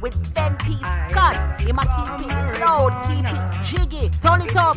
with Ben P. Scott. You might keep it loud, keep it jiggy, turn it up.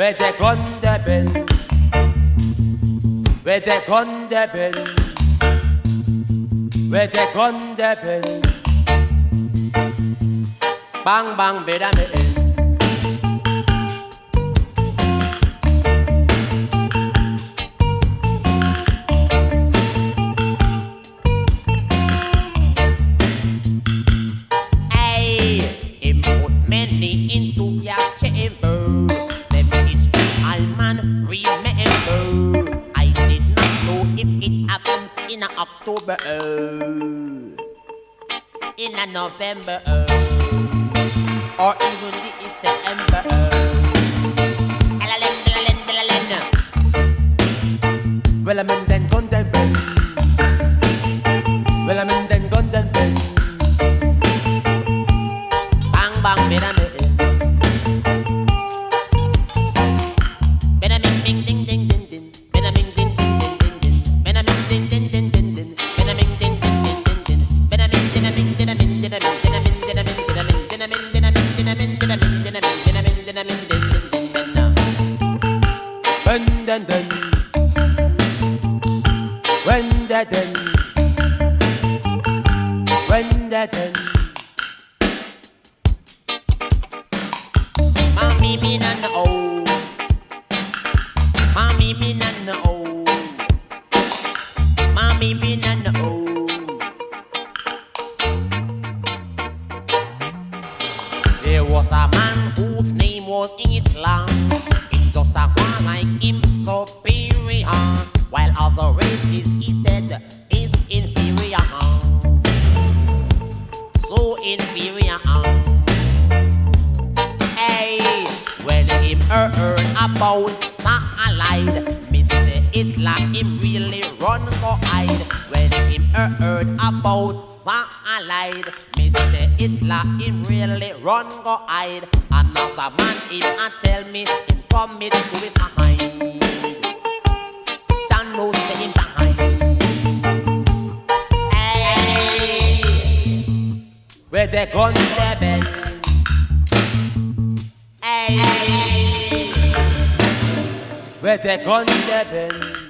Where the gun the bend Where the gun the bend Where the gun the bend Bang bang better me November, heard about what I lied, Mr. Hitler, He really run go hide. Another man in and tell me him commit suicide. John knows say him behind. Hey, where they guns they bend. Hey, where they guns they bend.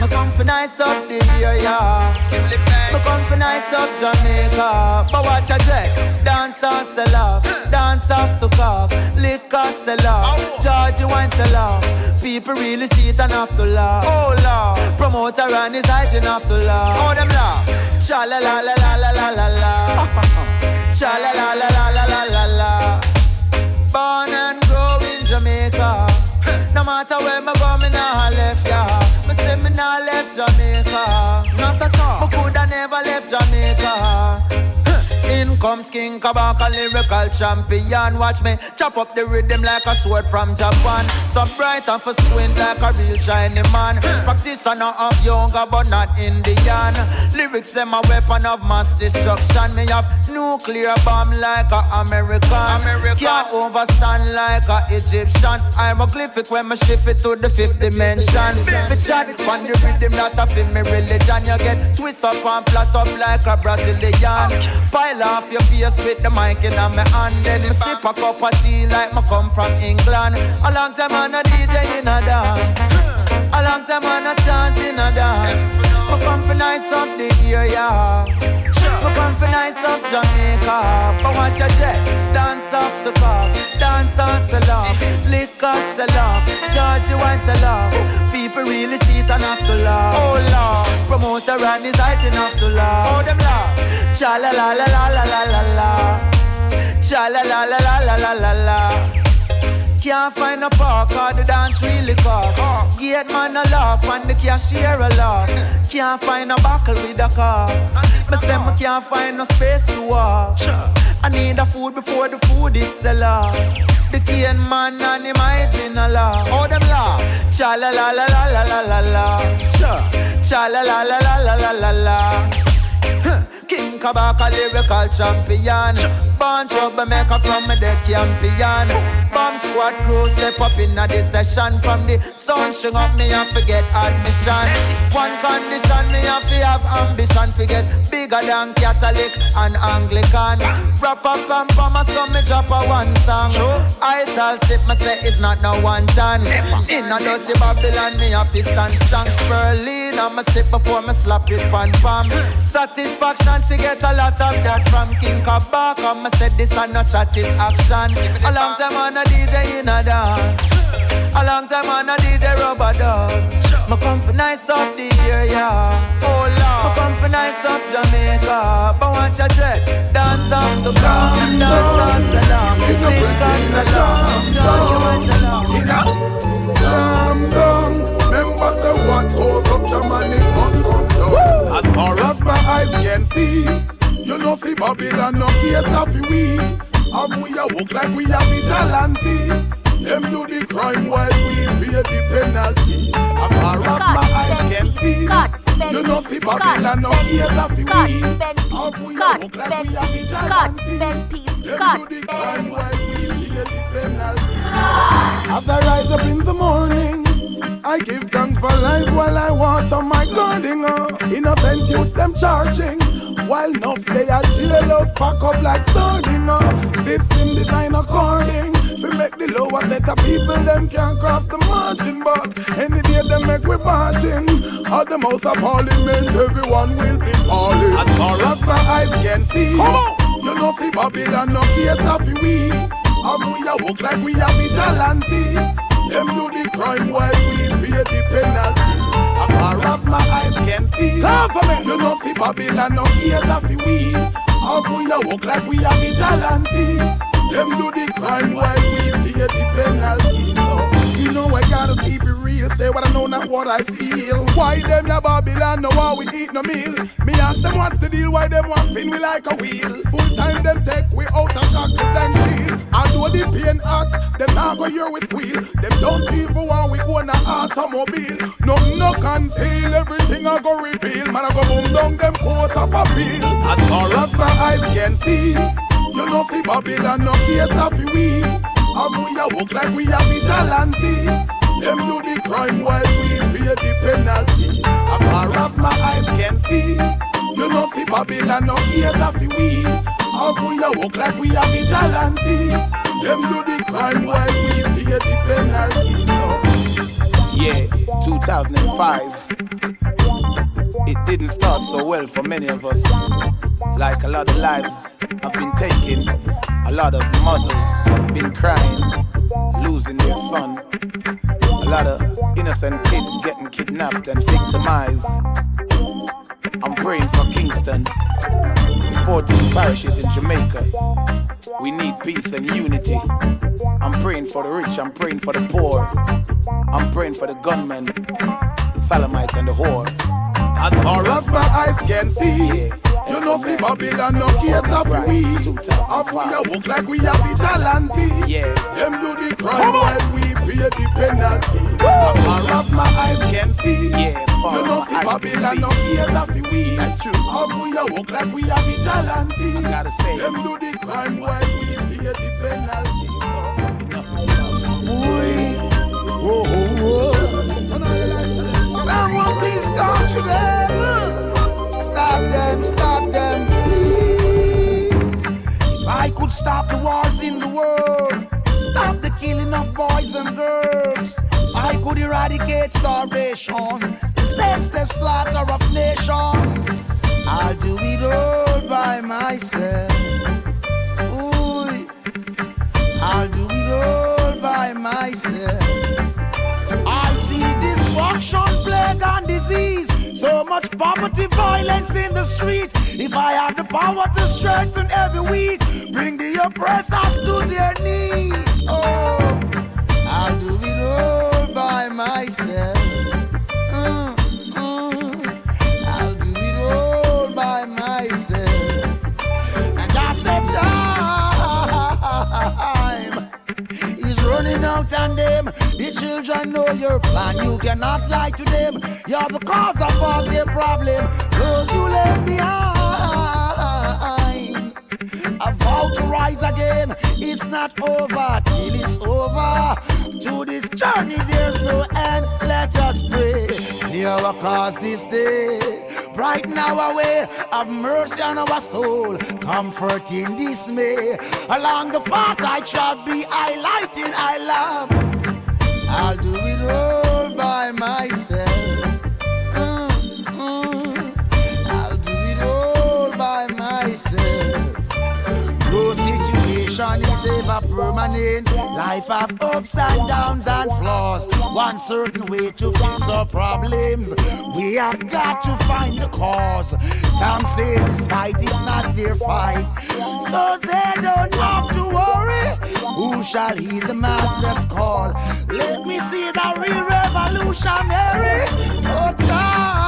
Me come for nice up the area. Me come for nice up Jamaica. But watch a dread. Dance off sell off. Dance off to cough. Liquor sell off. Georgie wine sell off. People really see it and have to laugh. Oh Lord. Promoter and his hygiene have to laugh. Oh them laugh. Cha la la la la la la la la. Cha la la la la la la la la. Born and grow in Jamaica. No matter where me go, me nah left ya. Me say me nah left Jamaica. Not at all. Me coulda never left Jamaica. In comes King Kabaka, lyrical champion. Watch me chop up the rhythm like a sword from Japan. So bright and for squint like a real Chinese man. Practitioner of yoga, but not Indian. Lyrics them a weapon of mass destruction. Me have nuclear bomb like a American. Can't overstand like a Egyptian. I'm a glyphic when me shift it to the fifth dimension. Fi chat on the rhythm that a fit me religion. You get twist up and flat up like a Brazilian. Pile off your face with the mic in my hand. Then me sip a cup of tea like me come from England. A long time on a DJ in a dance. A long time on a chant in a dance. Me come for nice up the area. Me come for nice up Jamaica. But watch your jet. Dance off the pop. Dance on salon. Liquor salon. Georgie wine salon. People really see it and have to laugh. Oh Lord. Promoter and his hygiene have to laugh. Oh them laugh. Cha la la la la la la la la. Cha la la la la la la la la. Can't find a park or the dance really cock. Gate man a laugh and the cashier a laugh. Can't find a buckle with a car. Me say me can't find no space to walk. I need a food before the food it sell off. The cane man and him hygiene a laugh. Oh them laugh. Cha la la la la la la la la. Cha cha la la la la la la la la. King Kabaka lyrical champion Born troublemaker from me the champion. Bomb squad crew step up in a session From the sound string up me and forget admission. One condition me have to have ambition Forget bigger than Catholic and Anglican. Rap up and bomb so me drop a one song. I tell sip me say it's not no one ton In a dirty Babylon me have to stand strong. And me sip before me slap it pan palm Satisfaction she get a lot of that from King Kabaka said this and no chat is action A long time on a DJ in a dance A long time on a DJ rubber dub Me come for nice up the area Oh Lord Me come for nice up Jamaica But watch your dread Dance off the ground Dance off salam Liquor salam Georgia salam Jam down. Remember say what goes up, Germany must come down. As far as my eyes can see, you know fi Babylon no cater fi we. And we a walk like we a vigilante. Them do the crime while we pay the penalty. As far as my eyes can see, You know see Babylon no cater fi we. And we a work like Ben Peace, cut, Ben Peace, cut, Ben Peace, cut, Ben As I rise up in the morning. I give thanks for life while I water my garden. Uh. Innocent youths them charging. While enough they are jailers pack up like sardine. System design according. We make the lower of people them can't cross the margin. But any day them make we margin. At the most of parliament everyone will be falling. As far as my eyes can see. Come on. You know see Babylon no cater for we. And we a walk like we a vigilante. Them do the crime while we pay the penalty. Far as my eyes can see, Government. you know see Babylon no cater for we. And we a walk like we a vigilante. Them do the crime while what I know, not what I feel. Why them ya Babylon know how we eat no meal? Me ask them what's the deal. Why them want spin we like a wheel? Full time them take we out of shackles and shield. And though the pain hot, them not go here with wheel. Them don't even want we own a automobile. No, no conceal, everything I go reveal. Man, I go boom down them coat of appeal. As far as my eyes can see, you know see Babylon no cater for we. And we a walk like we a vigilante. Them do the crime while we pay the penalty. As far as my eyes can see, you know see Babylon no cater for we. And we a walk like we a vigilante. Them do the crime while we pay the penalty. So, yeah, 2005. It didn't start so well for many of us. Like a lot of lives have been taken, a lot of mothers been crying, losing their son. Lot of innocent kids getting kidnapped and victimized. I'm praying for Kingston. 14 parishes in Jamaica. We need peace and unity. I'm praying for the rich, I'm praying for the poor. I'm praying for the gunmen, the Salamite and the whore. As far as my eyes can see, yeah. you know see Babylon no cater for we. And we a walk like we a vigilante. Yeah. Them do the crime while we pay the penalty. As far as my eyes can see, yeah. You know see Babylon no cater for we. That's true. And we a walk like we a vigilante. I gotta say, them do the crime while we pay the penalty. So enough is enough. Whoa, whoa, whoa. Someone please talk to them. Stop them, stop them, please. If I could stop the wars in the world, of boys and girls, I could eradicate starvation, the senseless slaughter of nations, I'll do it all by myself. Ooh, I'll do it all by myself. I see destruction, plague, and disease. So much poverty, violence in the street. If I had the power to strengthen every weak, bring the oppressors to their knees. Oh, I'll do it all by myself. Mm, mm. I'll do it all by myself. And time is running out on them. The children know your plan. You cannot lie to them. You're the cause of all their problem. Those you left behind. I vow to rise again. It's not over till it's over. To this journey, there's no end. Let us pray. Near our cause this day. Brighten our way. Have mercy on our soul. Comfort in dismay. Along the path I trod, be I lighting, I love. I'll do it all by myself. Ever permanent. Life have ups and downs and flaws. One certain way to fix our problems. We have got to find the cause. Some say this fight is not their fight, so they don't have to worry. Who shall heed the master's call? Let me see the real revolutionary. Oh, time.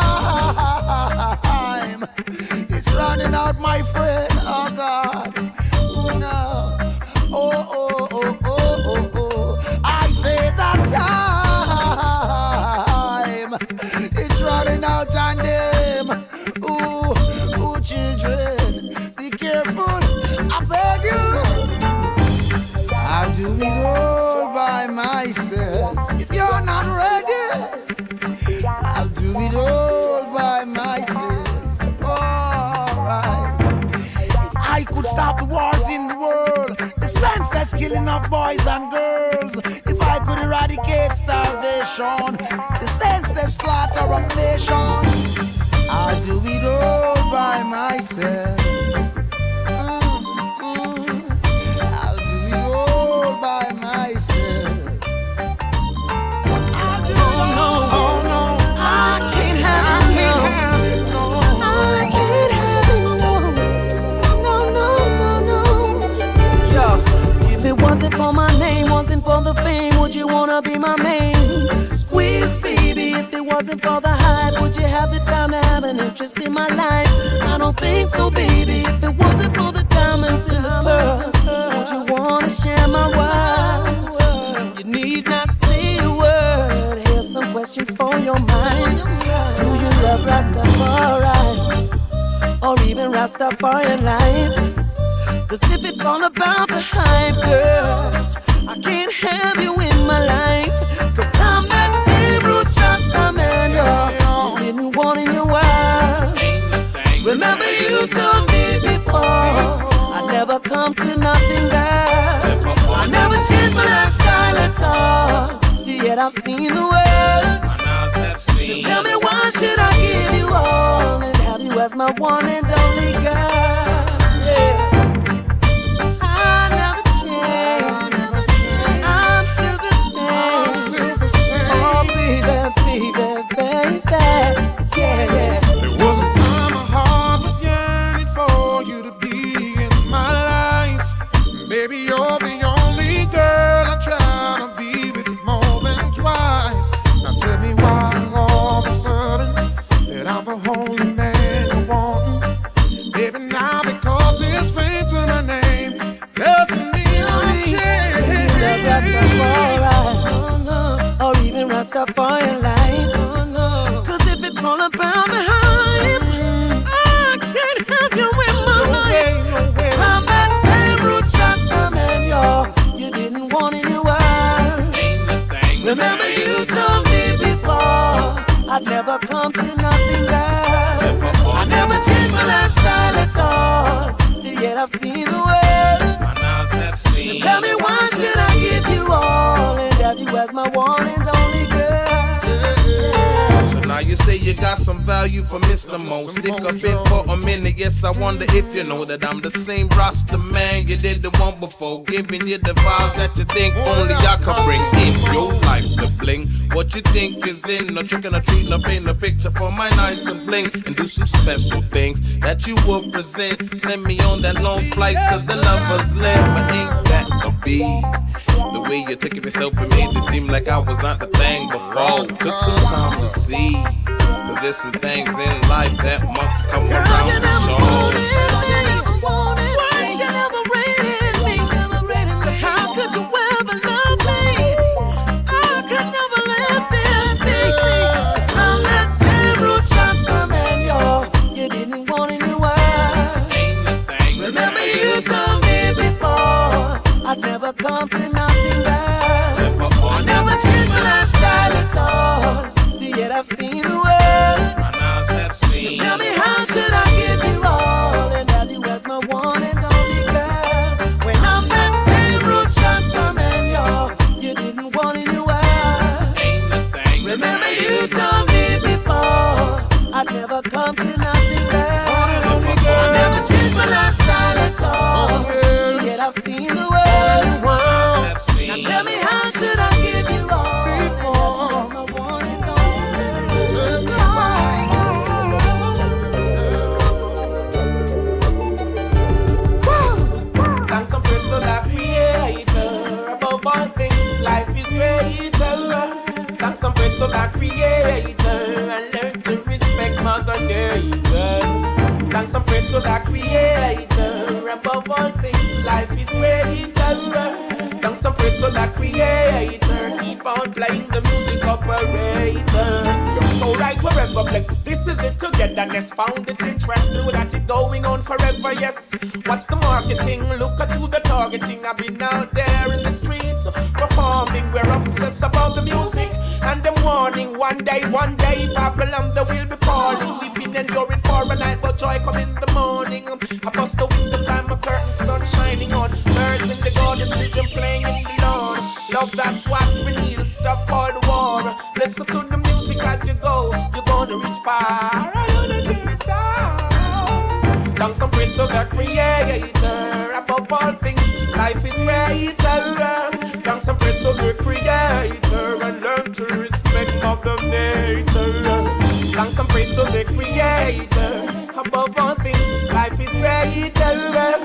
It's running out, my friend. Oh, God. Oh, no. time. It's running out on them. Ooh, ooh, children, be careful. I beg you. I do it all by myself. If you're not ready, I'll do it all by myself. I could stop the wars in the world, the senseless killing of boys and girls. If eradicate starvation, the senseless slaughter of nations, I'll do it all by myself. Wanna be my main? Squeeze, baby, if it wasn't for the hype, would you have the time to have an interest in my life? I don't think so, baby. If it wasn't for the diamonds in the pearls, would you wanna share my world? You need not say a word. Here's some questions for your mind. Do you love Rastafari? Or even Rastafarian life? Cause if it's all about the hype, girl, I can't have you in my life. I'm that same root man. You didn't want in your world. Remember you told me before I never come to nothing, girl. I never changed my lifestyle at all. See, yet I've seen the world. So tell me why should I give you all and have you as my one and only girl? Yeah. Never come to nothing, girl. I never changed my lifestyle at all. Still yet I've seen the world. So tell me why should I give you all and have you as my one say you got some value for Mr. Mo. Stick up in for a minute. Yes, I wonder if you know that I'm the same Rasta man you did the one before. Giving you the vibes that you think only I can bring in your life to bling. What you think is in a trick and a treat, and paint a picture for my nights to bling and do some special things that you will present. Send me on that long flight to the lover's land, but ain't that a be? The way you took it yourself and made it seem like I was not the thing before. Took some time to see. There's some things in life that must come around you to To the Creator. And learn to respect Mother Nature. Thanks and praise to the Creator. Above all things, life is greater. Thanks and praise to the Creator. Keep on playing the music operator. You're so right wherever blessed. This is the togetherness. Found it interesting. We got it going on forever, yes. What's the marketing? Look at who the targeting. I've been out there in the streets performing. We're obsessed about the music and the morning. One day, one day, Babylon, they will be falling. We've been enduring for a night, but joy come in the morning. Um, I bust the window, find my curtain, sun shining on. Birds in the garden, children playing in the lawn. Love, that's what we need to stop all the war. Listen to the music as you go, you're gonna reach far. I be a star. And praise And praise to the Creator above all things. Life is greater.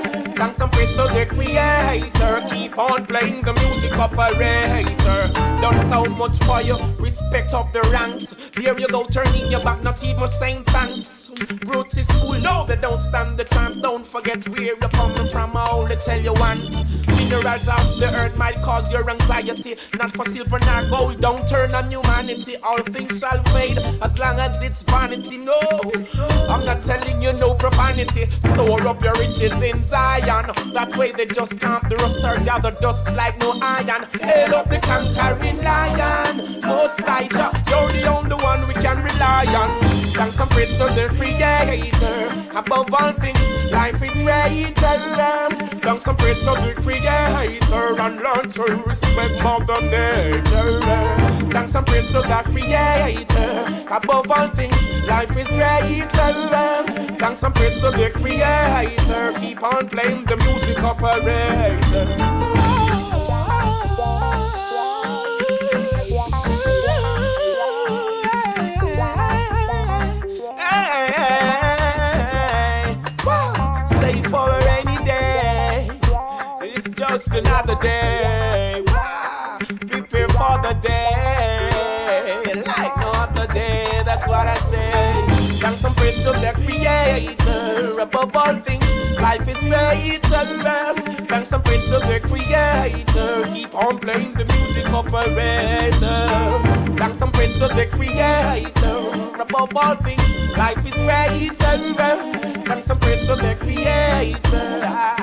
To the Creator. Keep on playing the music operator. Done so much for you. Respect of the ranks. There you go, turning your back, not even saying thanks. Brute is full, no, they don't stand the chance. Don't forget where you're coming from. I only tell you once. Minerals of the earth might cause your anxiety. Not for silver nor gold, don't turn on humanity. All things shall fade as long as it's vanity. No, I'm not telling you no profanity. Store up your riches in Zion. That way they just can't the or gather dust like no iron. Hail up the conquering lion. Most Elijah, you're the only one we can rely on. Thanks and praise to the Creator. Above all things, life is greater. Thanks and praise to the Creator and learn to respect Mother Nature. Thanks and praise to the Creator. Above all things, life is greater. Thanks and praise to the Creator. Keep on playing the music operator. Above all things, life is greater. Thanks and praise to the Creator. Keep on playing the music operator. Thanks and praise to the Creator. Above all things, life is greater. Thanks and praise to the Creator.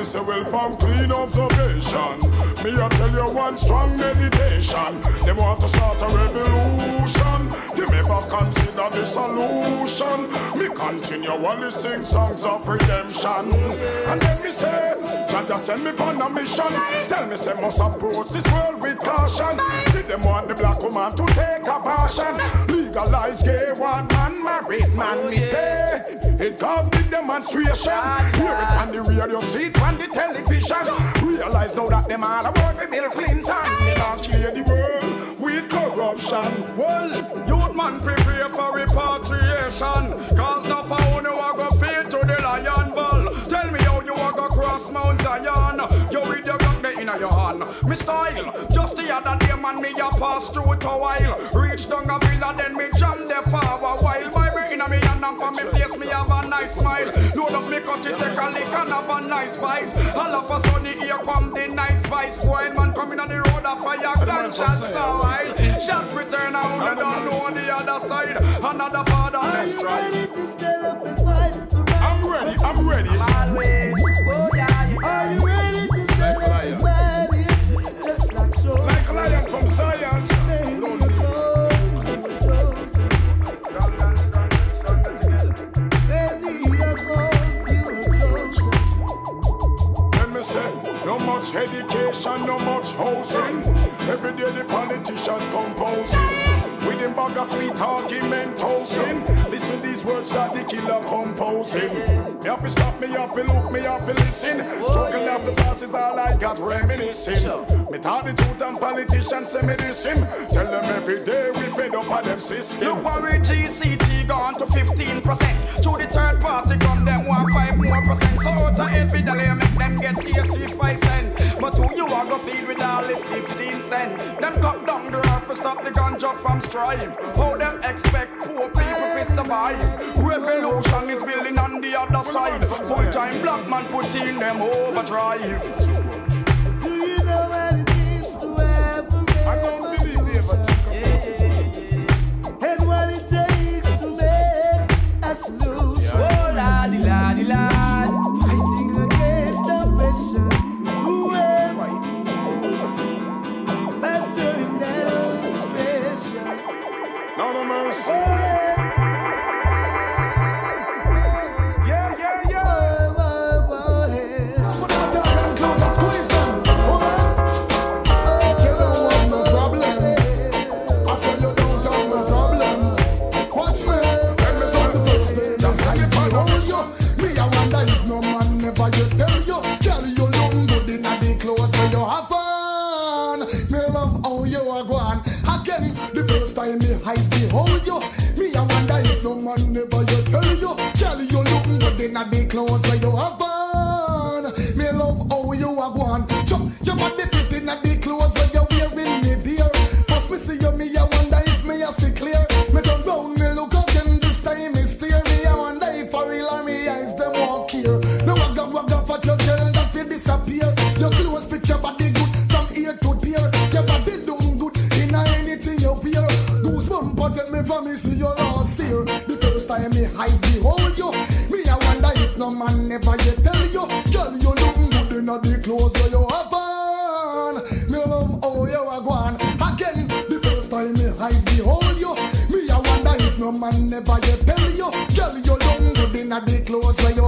Me say well from clean observation Me I tell you one strong meditation. Them want to start a revolution. They never consider the solution. Me continue continually sing songs of redemption. And then me say Jaja send me on a mission. Tell me say must approach this world with caution See them want the black woman to take a passion Legalize gay one man married man Me say. It cause the demonstration. Ah, Hear it on the radio, see it on the television. Realize now that them all about for Bill Clinton. They don't clear the world with corruption. Well, youth man prepare for repatriation. Cause now for are go feed to the lion bull. Tell me how you are go cross Mount Zion. You with your gun in your hand. Me style, just the other day man me a pass through it a while. Reach down a villa then me jam there for a while. Bible in a me hand and for me face me have a nice smile. Load up me cut it take a lick and have a nice fight All of a sudden here come the nice vice. Boy man coming on the road a fire gunshot so wild Shot return out and don't know on the other side. Another father. Let's try. I'm ready, I'm ready. Always. Education, no much housing. Every day the politician composing. With them bag of sweet argument toasting. Listen these words that the killer composing. Me have to stop, me have to look, me have to listen. Struggling of the past is all I got reminiscing. Me tell the truth and politicians say me this him. Tell them every day we fed up on them system. Look worry GCT gone to 15%. To the third party gun them want 5 more percent. So out of every dollar make them get 85 cent. But who you are go feed with only 15 cent? Them cut down the earth to stop the ganja from strive. How them expect poor people to survive? Revolution is building on the other side. Full time black man put in them overdrive. James. Again, the first time me hide behold you, me a wonder if no man never you tell you, tell you looking good in the clothes where you have on. Me love how you are gone. Jump, your body clothes where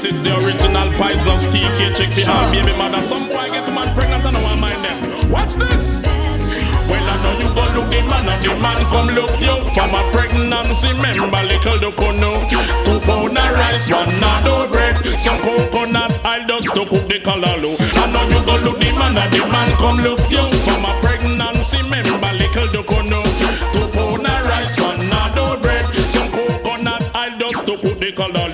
goes. This the original Pisons TK. Check the ah, hard baby mother. Some boy get man pregnant and I want mind them. Watch this. Well, I know you go look the man and the man come look you from a pregnancy. Remember, little do know. Two pound of rice, one nado bread, some coconut oil just to cook the callaloo. I know you go look the man and the man come look you from a pregnancy. Remember, little do know. Two pound of rice, one nado bread, some coconut oil just to cook the callaloo.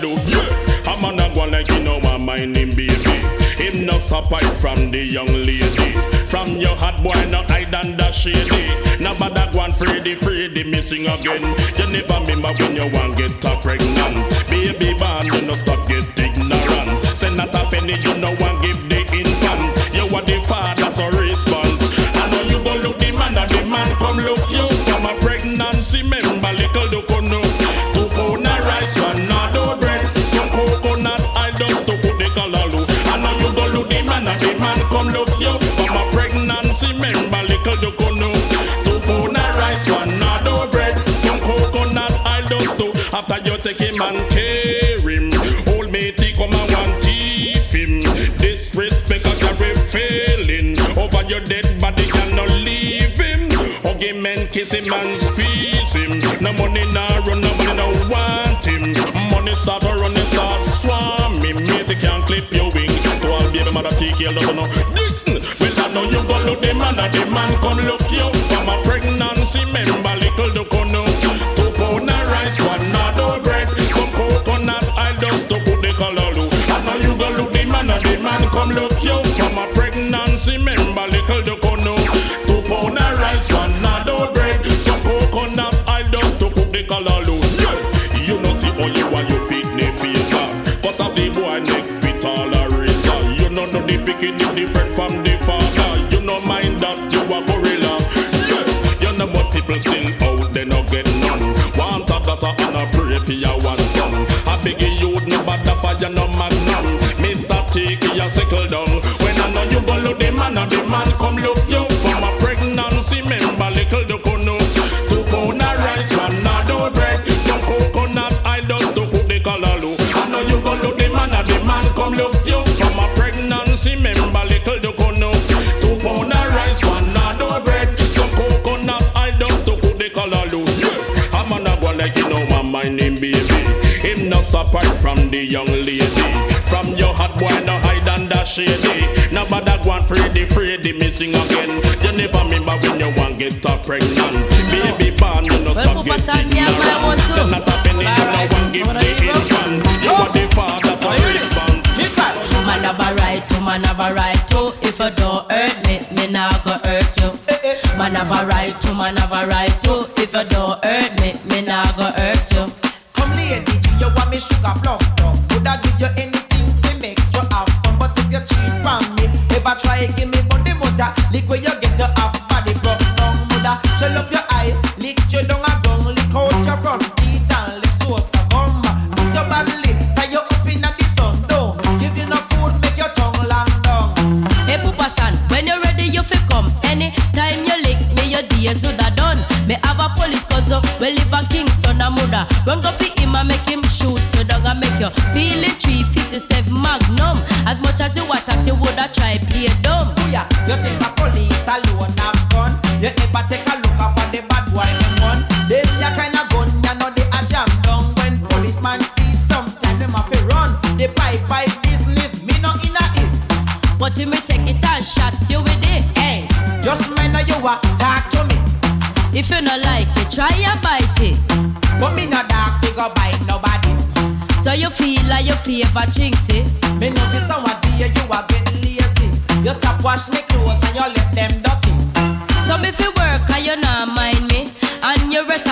Stop fight from the young lady. From your hot boy no hide under shady. Now but that one Freddy Freddy missing again. You never remember when you want get a pregnant. Baby born you no stop get ignorant. Send not a penny you no want give the infant. You are the father so response. Take him and care him. Old matey come and want thief him. Disrespect a carry failing. Over your dead body cannot leave him. Hug him and kiss him and squeeze him. No money nah run, no money no want him. Money start to run, it start swarming. Matey can't clip your wing. To all baby mother care, doesn't know. Listen, well I know you go look the man the man come look you. From a pregnancy member, little do know. The picking different from the father. You know mind that you a gorilla. Yeah. You know but people still out they no get none. Want a daughter and a for your one son. I beg you no bad fire no magnum. Mr. Take your sickle down. When I know you go look the man the boy no hide under shady. Nobody go and Freddy, Freddy missing again. You never remember when you want get up pregnant. Baby born, you no stop getting none. Say not a penny, you no want give the infant. You are the father for response. Man have a right to, man have a right to. If you don't hurt me, me not go hurt you. Man have a right to, man have a right to. If you don't hurt me, Sugar give you anything to make you have fun? But if you on me, try give me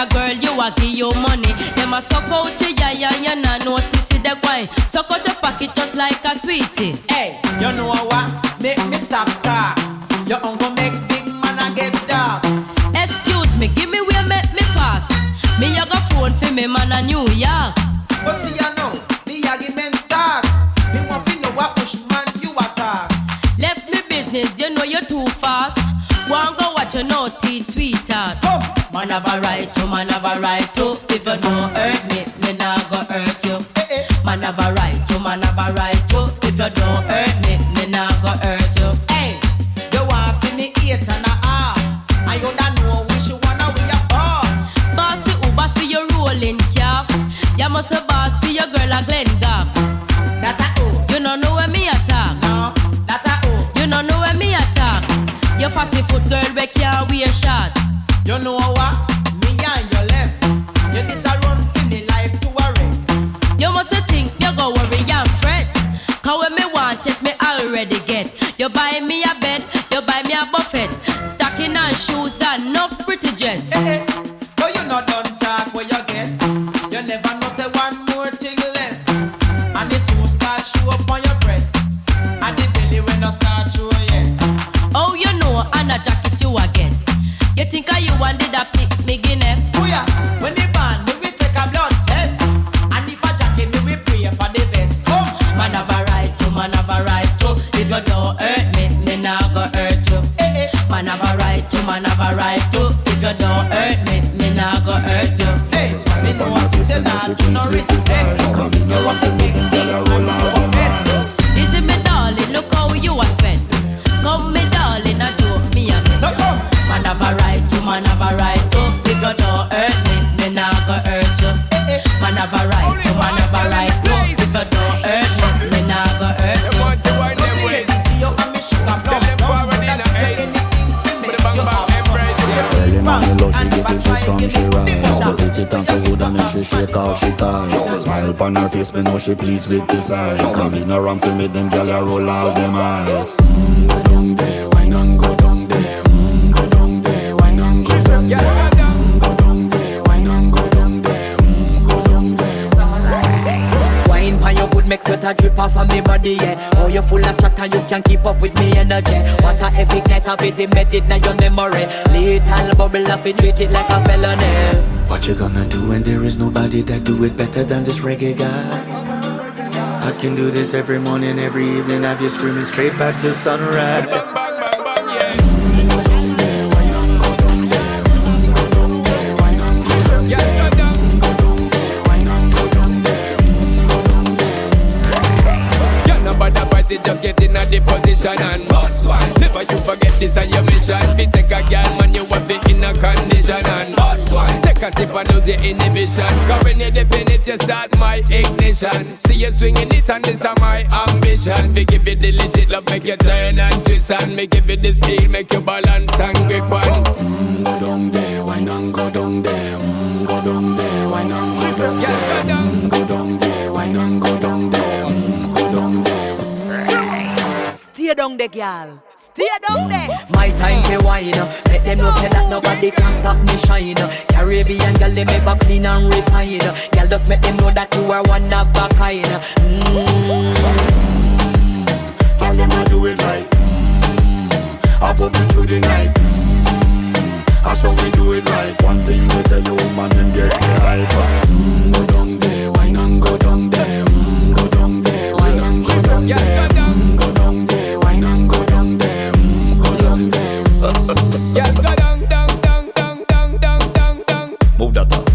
a girl, you a give you money Them a suck out your and you not notice it That why Suck out your pocket just like a sweetie Hey, you know what? Make me stop talk. Your uncle make big man a get dark. Excuse me, give me where make me pass Me a go phone for me man a New York But see you know, the argument start. Me want to know what push man you attack. Left me business, you know you're too fast One go watch your naughty sweetheart Come, Man have a right to, man have a right You know what? Me and your left. You this a run for me life to worry. You must think you go worry and fret. Cause when me want, yes, me already get. You buy me a bed, you buy me a buffet. Stocking and shoes and no you say now, do no respect. Love she get it good from she rise But put it on so good and make she shake out she ties Smile upon her face, me know she pleased with this eyes. Come in around to me, them gyal a roll out them eyes. Mm, Go down there, drip off of me body, yeah. Oh, you full of chatter, you can keep up with me energy. What a epic night of it embedded in your memory. Little bubble of it, treat it like a felony. What you gonna do when there is nobody that do it better than this reggae guy? I can do this every morning, every evening, have you screaming straight back to sunrise. at the position and boss one. Never you forget this and your mission. If you take a girl, man, you have it in a condition and boss one. Take a sip and lose your inhibition. Cause when you dip in it, you start my ignition. See you swinging it and this is my ambition. We give you the legit love, make you turn and twist and me give it the steel, make you balance and grip one. Mm, go down there, why not go down there? Mm, go down there, why not go down there? Mm, go down there, why not go down there? Stay down there, girl. Stay down there. My time to wine. Let them know say that nobody can stop me shine. Caribbean girl, they make clean and refine. Girl, just make them know that you are one of a kind. Mmm. Girl, them a do it right. Mmm. I pop it through the night. That's how we do it right. One thing to tell you, man, them get me hype. Mm, go down there, wine and go down there. Mmm. go down there, wine and go down there.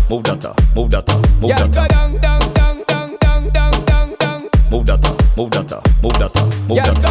move data, uh, move data, uh, move data. Girl, go down, down, down, down, down, down, down, down. Move data, uh, move data, move data, move data.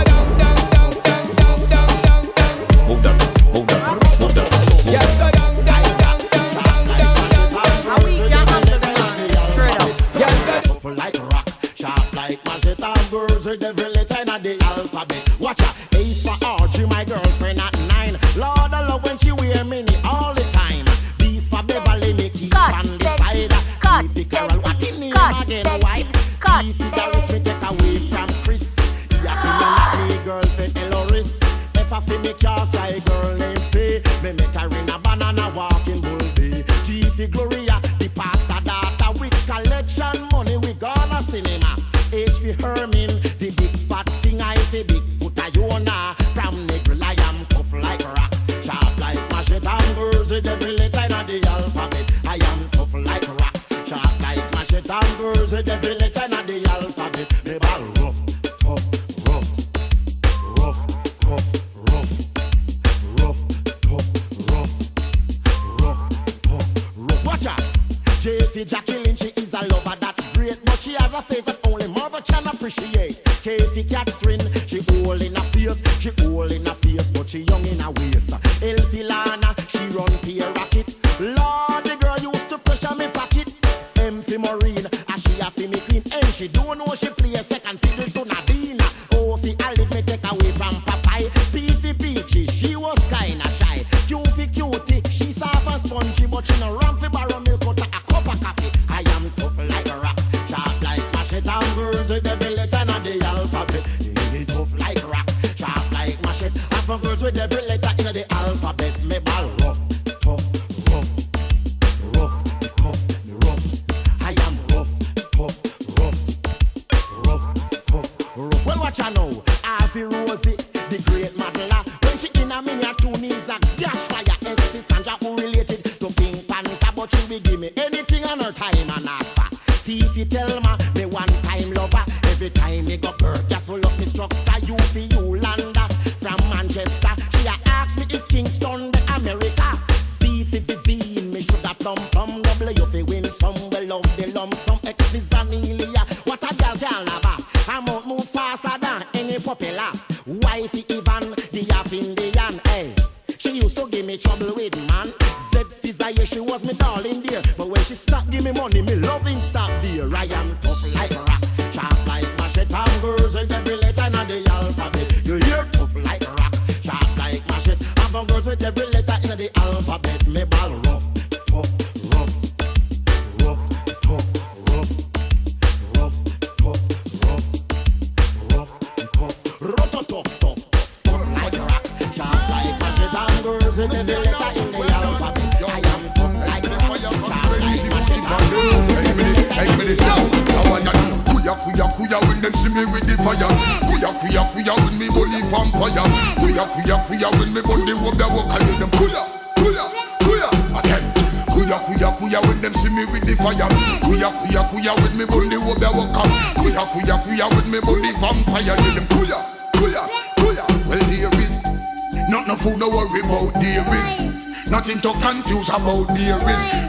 Time me go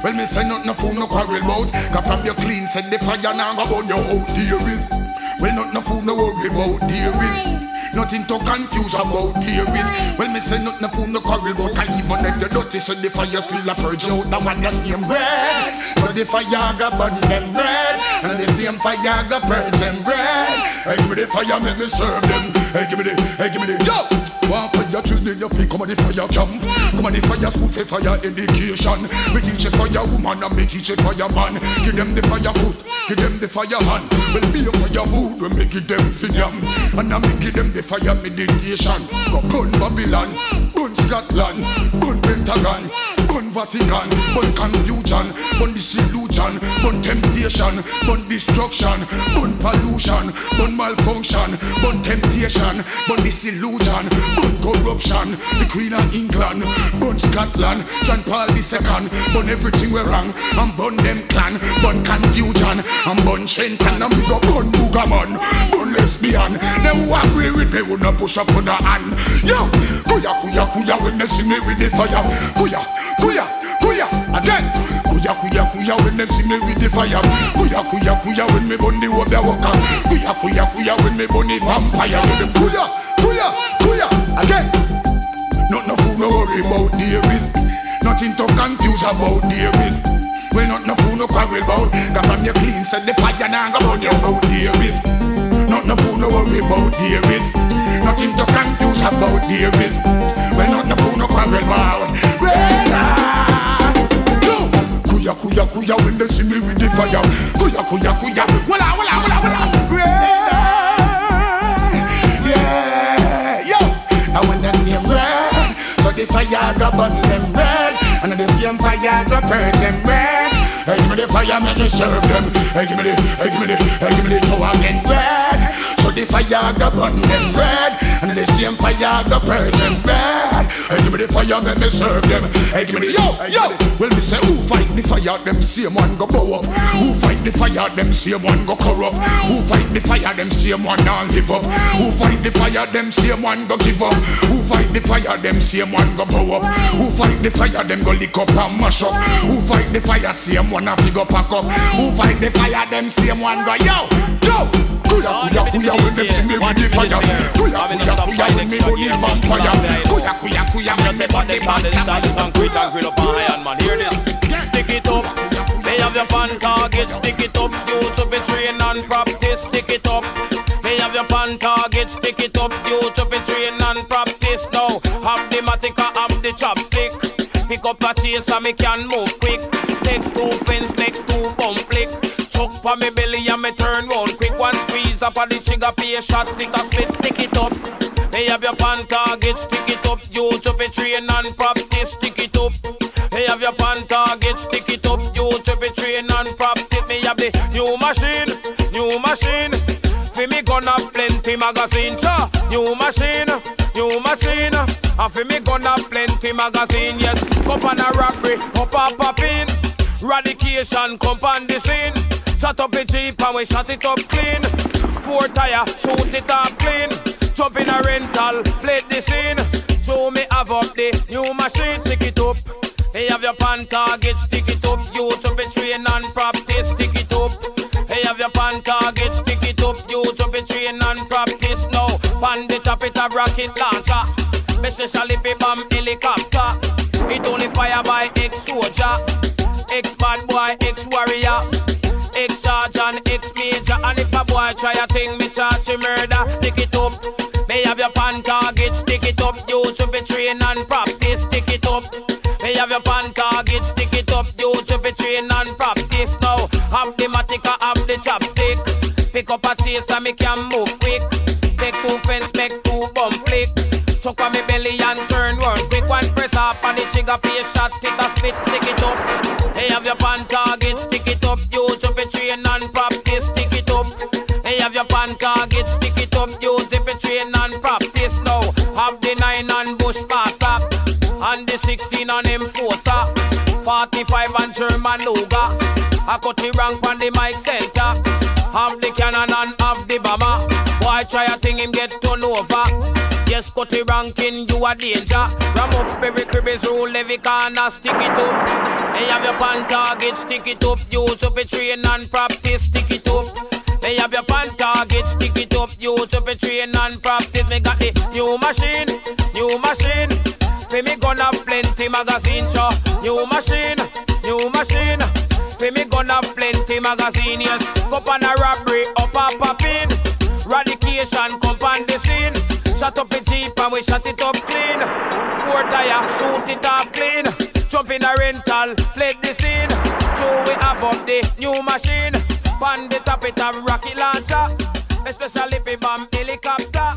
Well, me say not no fool, no quarrel bout. Got from your clean, said the fire now go burn your out, theories. Well, not no fool, no worry about theories. Nothing to confuse about theories. Well, me say nothing fool no quarrel, but I even if you're dirty, said the fire still a purge out the one that name red. So the fire go burn them red, and the same fire go purge them red. Hey, give me the fire, make me serve them. Hey, give me the, hey, give me the, yo! Fire children, your feet come on the fire jump Come on the fire food for fire education. We teach a fire woman and we teach a fire man Give them the fire food, give them the fire hand Well be a fire food, we make it them for them And I make it them the fire meditation. Go burn Babylon, burn Scotland, burn Pentagon Burn Vatican, burn confusion, burn disillusion, burn temptation, burn destruction, burn pollution, burn malfunction, burn temptation, burn disillusion, burn corruption. The Queen of England, burn Scotland, John Paul II, burn everything we're wrong, and burn them clan, burn confusion, and burn Shenton, and we go burn Boogaman, burn lesbian. Them who agree with me will not push up on the hand. Yo, kuya kuya kuya when they see me with the fire, kuya kuya kuya again. Kuya kuya kuya when them see me with the fire. Kuya kuya kuya when me burn the water walker. Kuya kuya kuya when me burn the vampire. With them kuya kuya kuya again. Not no fool no worry about the is. Nothing to confuse about the is. We not no fool no quarrel about. Got on your clean set the fire now go burn your about the is. Not no fool no worry about the is. Nothing to confuse about the is. We not no fool no quarrel about. Kuya kuya kuya when they see me with the fire. Kuya kuya kuya. Wala wala wala wala. Yeah, yo. I want them name red, so the fire go burn them red, and the same fire go burn them red. Hey, give me the fire, make me serve them. Hey, give me the, hey, give me the, hey, give me the power again red. So the fire go burn them red, and the same fire go burn them red. Hey, give me the fire, make me serve them. Hey, give me the, yo, yo. Well, me say, who fight the fire? Them same one go bow up. Who fight the fire? Them same one go corrupt. Who fight the fire? Them same one don't live up. Who fight the fire? Them same one go give up. Who fight the fire? Them same one go bow up. Who fight the fire? Them go lick up and mash up. Who fight the fire? Same one a fi go pack up. Who fight the fire? Them same one go yo, yo. Kuya kuya kuya when them see me with the fire. Kuya kuya kuya when me burn the vampire. Kuya kuya kuya when me burn the master. Concrete and grill up on iron man. Hear this. Stick it up. They have your fan target. Stick it up. You to be trained and practice. Stick it up. They have your pan target. Stick it up. You to be trained and practice. Now have the matica, have the chopstick. Pick up a chase and me can move quick. Take two fence, make two bump flick. Chuck for me belly and me turn round up on the trigger for a shot. Stick a split, stick it up. They have your pan target, stick it up. You to be trained and practice, stick it up. They have your pan target, stick it up. You to be trained and practice. Me have the new machine, new machine. For me gonna plenty magazine, cha. New machine, new machine. And for me gonna plenty magazine, yes. Up on a robbery, up a popping. Radication, come on the scene. Shut up the jeep and we shut it up clean. Four tire, shoot it up clean. Jump in a rental, play the scene. Show me have up the new machine, stick it up. They have your pan target, stick it up. You to be trained and practice, stick it up. They have your pan target, stick it up. You to be trained and practice now. Pan the top it a rocket launcher. Especially if it bomb helicopter. It only fire by ex-soldier, ex-bad boy, ex-warrior. Ex-sergeant, ex-major And if a boy try a thing, me charge him murder. Stick it up, they have your pan target. Stick it up, you to be trained and practice. Stick it up, they have your pan target. Stick it up, you to be trained and practice. Now, have the matica, have the chopstick. Pick up a chase and me can move quick. Take two fence, make two bump flick. Chuck on me belly and turn round quick. One press off on the trigger a shot Take a split, stick it up. They have your pan target, pan target, stick it up You to be trained and practice now Have the 9 and Bushmaster And the 16 on Enforcer 45 and German Luger I cut the rank on the mic center Have the cannon and have the bomber Boy try a thing him get turned over Yes, cut the ranking, you a danger. Ram up every cribbies rule, every corner, stick it up. They have your pan target, stick it up. You to be trained and practice, stick it up. Me have your pan target, stick it up, use to be train and practice. Me got the new machine, new machine. Say me gonna plenty magazine show. New machine, new machine. Say me gonna plenty magazine, yes. Go on a robbery, up and pop in. Radication, come on the scene. Shut up the jeep and we shut it up clean. Four tire, shoot it off clean. Jump in a rental, fled the scene. Two we have up the new machine. Top have rocket launcher. Especially if bomb helicopter.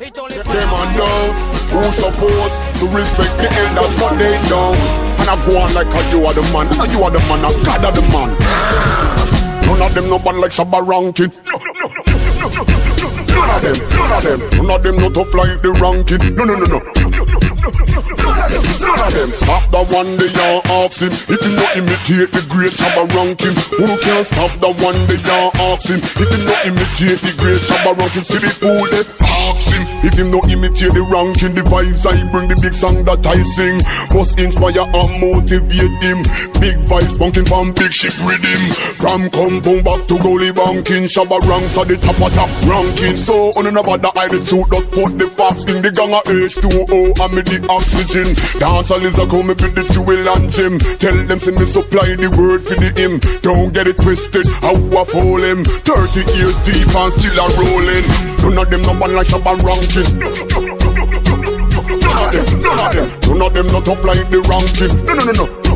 It only Them on knows who supposed to respect the elders, but they don't. And I go on like a you are the man, and you are the man, and God are the man. None of them no bad like Shabba Rankin. None of them, none of them, none of them no tough like the ranking. No, no, no, no. Stop the one they are asking. If you not imitate the great Shabba ranking, who can stop the one they are asking? If you not imitate the great Shabba ranking, see the fool they asking. If you not imitate the ranking, the vibes I bring, the big song that I sing, must inspire and motivate him. Big vibes bunking from big ship rhythm. From compound back to goalie banking, Shabba ranks at the top of top ranking. So on another the I the truth, just put the facts in the gang of H2O and me the oxygen. Dance all is a come with the jewel and gym. Tell them see me supply the word for the him. Don't get it twisted, how I fool him. 30 years deep and still a rolling. None of them no man like Shabba ranking. None of them, none of them, none of them not up like the ranking. No, no, no, no.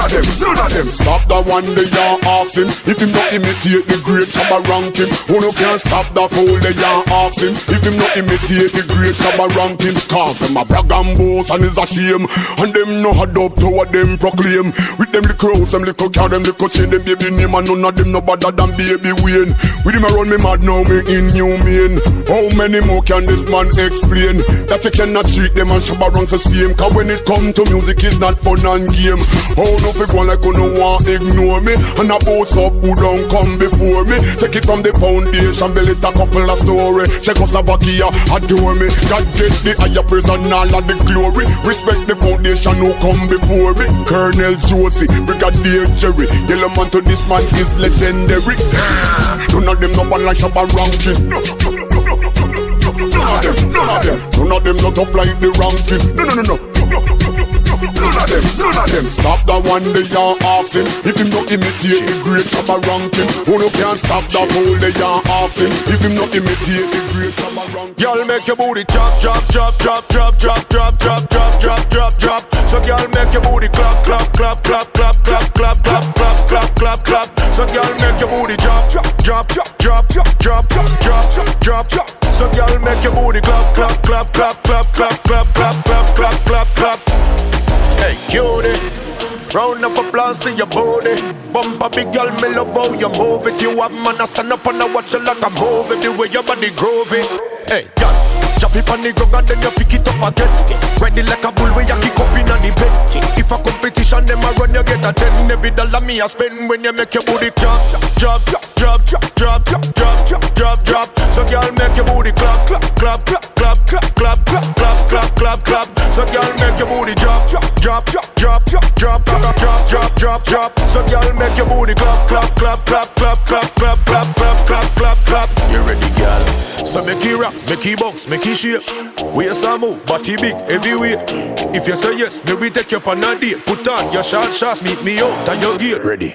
None of them, none of them. Stop the one they are asking. If him not imitate the great Shabba ranking Who no can stop the fool they are asking? If him not imitate the great Shabba ranking Cause them a brag and boast and is a shame. And them no had up to what them proclaim. With them little crows, them little car, them little chain Them baby name and none of them no better than baby Wayne. With him around me mad now me inhumane. How many more can this man explain? That you cannot treat them and Shabba ranks the same. Cause when it come to music it's not fun and game. How no fi go like you no want ignore me And a boats up who don't come before me Take it from the foundation, build it a couple of story Czechoslovakia adore me God get the higher praise and all of the glory Respect the foundation who come before me Colonel Josey, Brigadier Jerry Yellowman to this man is legendary None of them no one like Shabba ranking None of them, none of them, none of them not up like the ranking No, no, no, no them, none of them Stop the one they are asking If him not imitate the great Shabba ranking Who no can stop the fool they are asking If him not imitate the great Shabba ranking Girl, make your booty drop, drop, drop, drop, drop, drop, drop, drop, drop, drop, drop, drop. So girl, make your booty clap, clap, clap, clap, clap, clap, clap, clap, clap, clap, clap, clap. So girl, make your booty drop, drop, drop, drop, drop, drop, drop, drop, drop. So girl, make your booty clap, clap, clap, clap, clap, clap, clap, clap, clap, clap, clap, clap. Hey, cutie. Round of applause to your booty. Bumper big girl, me love how you move it. You have man, I stand up and I watch you like a movie. The way your body groovy. Hey, girl, drop it on the ground and then you pick it up again. Ready like a bull where you kick up in the bed. If a competition, them a run, you get a ten. Every dollar me a spend when you make your booty drop, drop, drop, drop, drop, drop, drop, drop, drop. So girl, make your booty clap, clap, clap, clap, clap, clap, clap, clap, clap, clap, clap. So girl, make your booty drop, drop, drop, drop, drop, drop, drop, drop, drop. So girl, make your booty clap, clap, clap, clap, clap, clap, clap, clap, clap, clap, clap, clap. You ready, girl? So make it rock, make it bounce, make it shake. Waist a move, body big, heavyweight. If you say yes, maybe take you on a date. Put on your short shots, meet me out and your gate. Ready?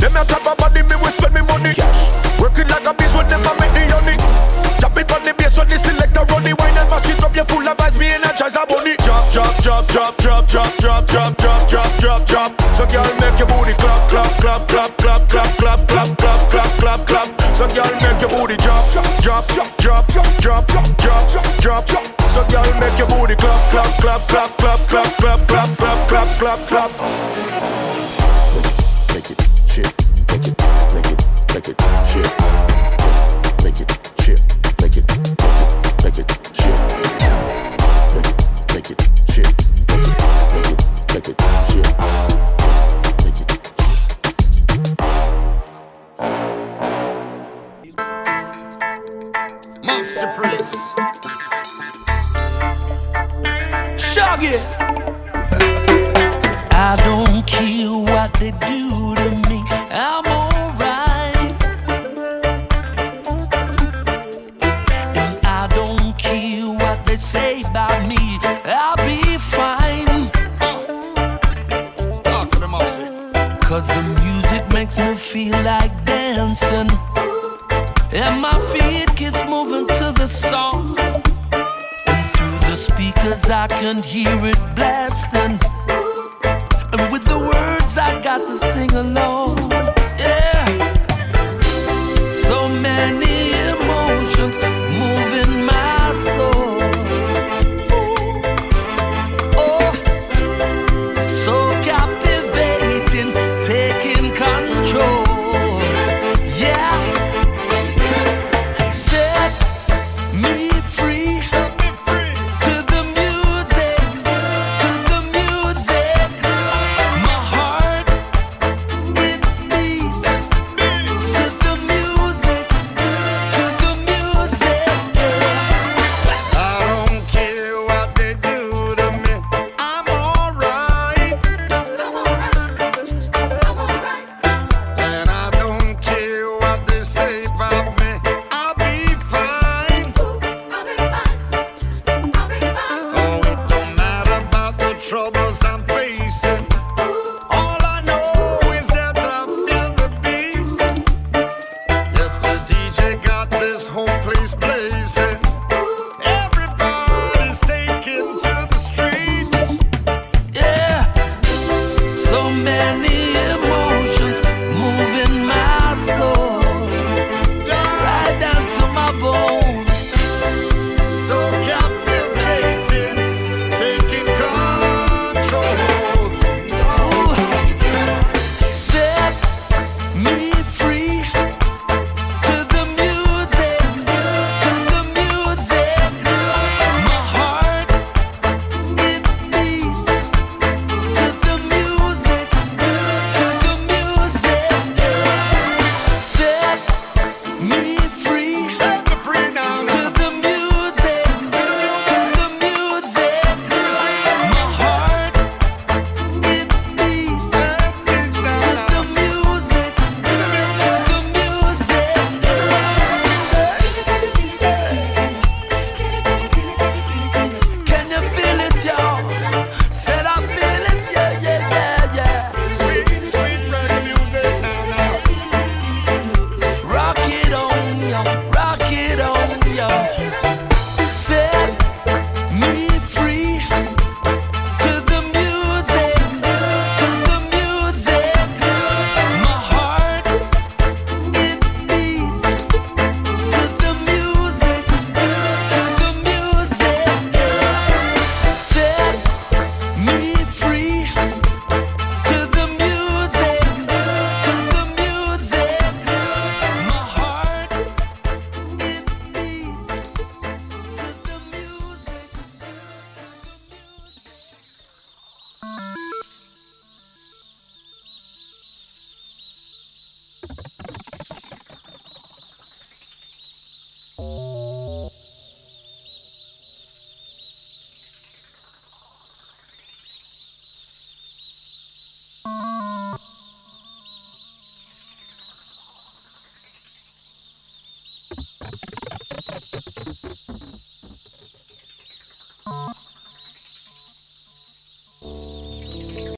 Them a top of body, me will spend me money. Working like a beast when them a make the honey. Drop it on the bass when the selector run the wine and mash it up. You full of vibes, me energize a bunny. Drop, drop, drop, drop, drop, drop, drop, drop, drop, drop, drop, drop. So girl, make your booty clap, clap, clap, clap, clap, clap, clap, clap, clap, clap, clap, clap. So girl, make your booty drop, drop, drop, drop, drop, drop, drop, drop. So girl, make your booty clap, clap, clap, clap, clap, clap, clap, clap, clap, clap, clap, clap. Make it, chip, make it, make it, make it, shit.